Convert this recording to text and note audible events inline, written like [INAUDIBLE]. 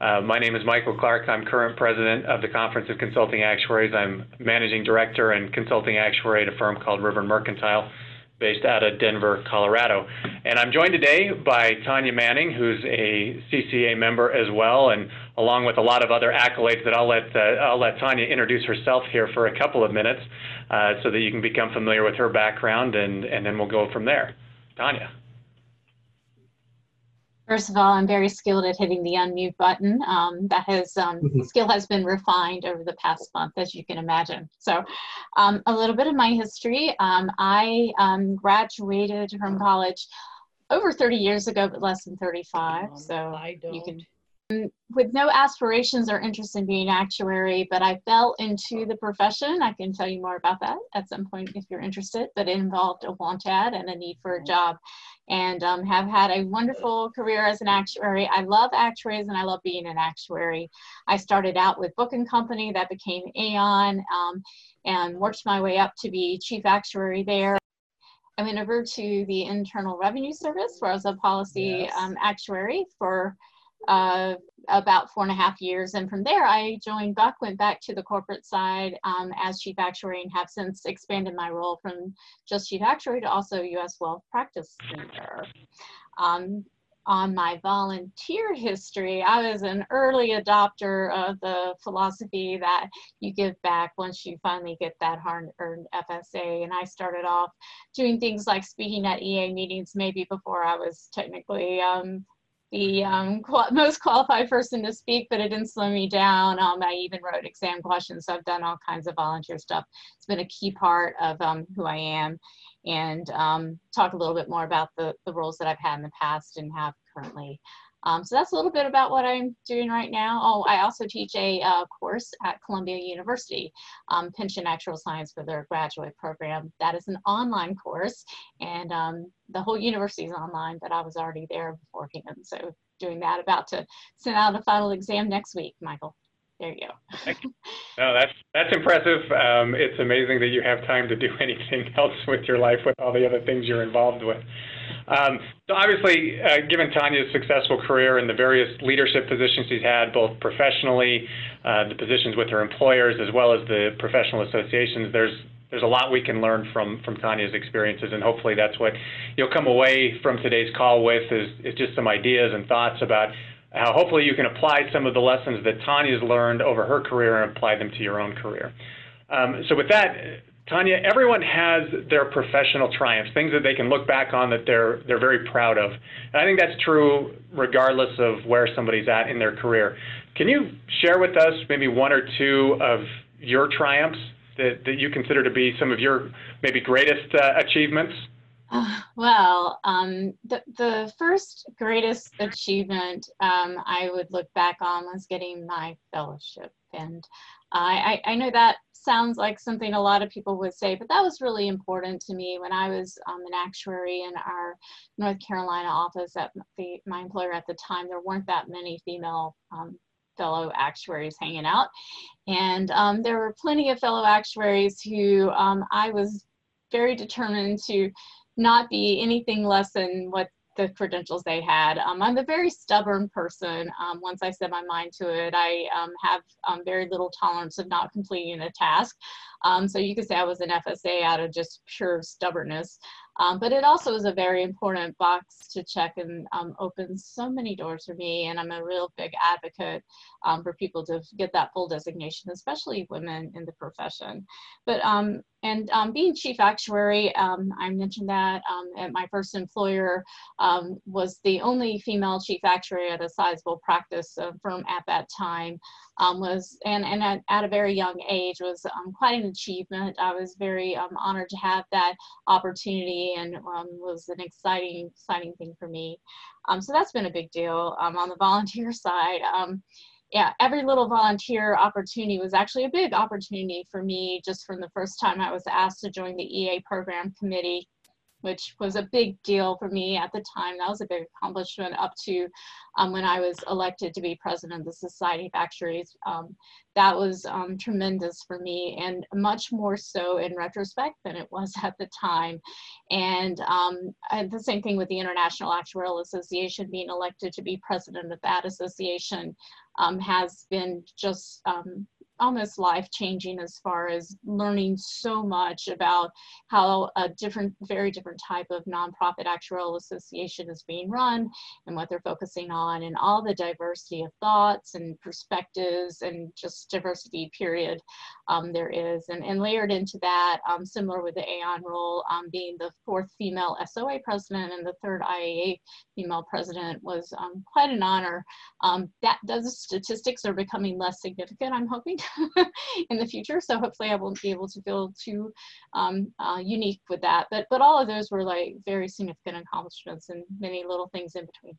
Uh, my name is Michael Clark. I'm current president of the Conference of Consulting Actuaries. I'm managing director and consulting actuary at a firm called River Mercantile based out of Denver, Colorado. And I'm joined today by Tonya Manning, who's a CCA member as well, and along with a lot of other accolades that I'll let, uh, I'll let Tonya introduce herself here for a couple of minutes uh, so that you can become familiar with her background, and, and then we'll go from there. Tonya. First of all, I'm very skilled at hitting the unmute button. Um, that has um, Mhm. skill has been refined over the past month, as you can imagine. So, um, a little bit of my history. Um, I um, graduated from college over 30 years ago, but less than 35. Um, So I don't. you can with no aspirations or interest in being an actuary, but I fell into the profession. I can tell you more about that at some point if you're interested, but it involved a want ad and a need for a job. And um, have had a wonderful career as an actuary. I love actuaries and I love being an actuary. I started out with Booke and Company, that became Aon, um, and worked my way up to be chief actuary there. I went over to the Internal Revenue Service where I was a policy Yes. um, actuary for uh, about four and a half years. And from there, I joined Buck, went back to the corporate side um, as chief actuary, and have since expanded my role from just chief actuary to also U.S. Wealth Practice Leader. Um, on my volunteer history, I was an early adopter of the philosophy that you give back once you finally get that hard earned FSA. And I started off doing things like speaking at EA meetings, maybe before I was technically um, the um, qual- most qualified person to speak, but it didn't slow me down. Um, I even wrote exam questions, so I've done all kinds of volunteer stuff. It's been a key part of um, who I am, and um, talk a little bit more about the, the roles that I've had in the past and have currently. Um, so that's a little bit about what I'm doing right now. Oh, I also teach a uh, course at Columbia University, um, Pension Actuarial Science for their graduate program. That is an online course, and um, the whole university is online, but I was already there beforehand. So doing that, about to send out a final exam next week, Michael. There you go. [LAUGHS] No, that's that's impressive. Um, it's amazing that you have time to do [LAUGHS] anything else with your life with all the other things you're involved with. Um, so obviously, uh, given Tonya's successful career and the various leadership positions she's had, both professionally, uh, the positions with her employers, as well as the professional associations, there's there's a lot we can learn from from Tonya's experiences, and hopefully that's what you'll come away from today's call with is, is just some ideas and thoughts about how hopefully you can apply some of the lessons that Tonya's learned over her career and apply them to your own career. Um, so with that, Tonya, everyone has their professional triumphs, things that they can look back on that they're they're very proud of. And I think that's true regardless of where somebody's at in their career. Can you share with us maybe one or two of your triumphs that, that you consider to be some of your maybe greatest uh, achievements? Uh, well, um, the, the first greatest achievement um, I would look back on was getting my fellowship. And I, I I know that sounds like something a lot of people would say, but that was really important to me when I was um, an actuary in our North Carolina office at the, my employer at the time. There weren't that many female um, fellow actuaries hanging out. And um, there were plenty of fellow actuaries who um, I was very determined to not be anything less than what the credentials they had. Um, I'm a very stubborn person. Um, once I set my mind to it, I um, have um, very little tolerance of not completing a task. Um, so you could say I was an FSA out of just pure stubbornness. Um, but it also is a very important box to check and um, opens so many doors for me. And I'm a real big advocate um, for people to get that full designation, especially women in the profession. But um, and um, being chief actuary, um, I mentioned that at my first employer was the only female chief actuary at a sizable practice uh, firm at that time. Was and and at, at a very young age was quite an achievement. I was very honored to have that opportunity and um, was an exciting exciting thing for me. Um, so that's been a big deal. Um, on the [LAUGHS] volunteer side, um, yeah, every little volunteer opportunity was actually a big opportunity for me just from the first time I was asked to join the EA program committee. Which was a big deal for me at the time. That was a big accomplishment up to um, when I was elected to be president of the Society of Actuaries. Um, that was um, tremendous for me and much more so in retrospect than it was at the time. And um, the same thing with the International Actuarial Association, being elected to be president of that association um, has been just um, almost life changing as far as learning so much about how a different, very different type of nonprofit actuarial association is being run and what they're focusing on and all the diversity of thoughts and perspectives and just diversity period um, there is. And, and layered into that, um, similar with the Aon role, um, being the fourth female SOA president and the third IAA female president was um, quite an honor. Um, that those statistics are becoming less significant, I'm hoping. [LAUGHS] in the future. So hopefully I won't be able to feel too um, uh, unique with that. But, but all of those were like very significant accomplishments and many little things in between.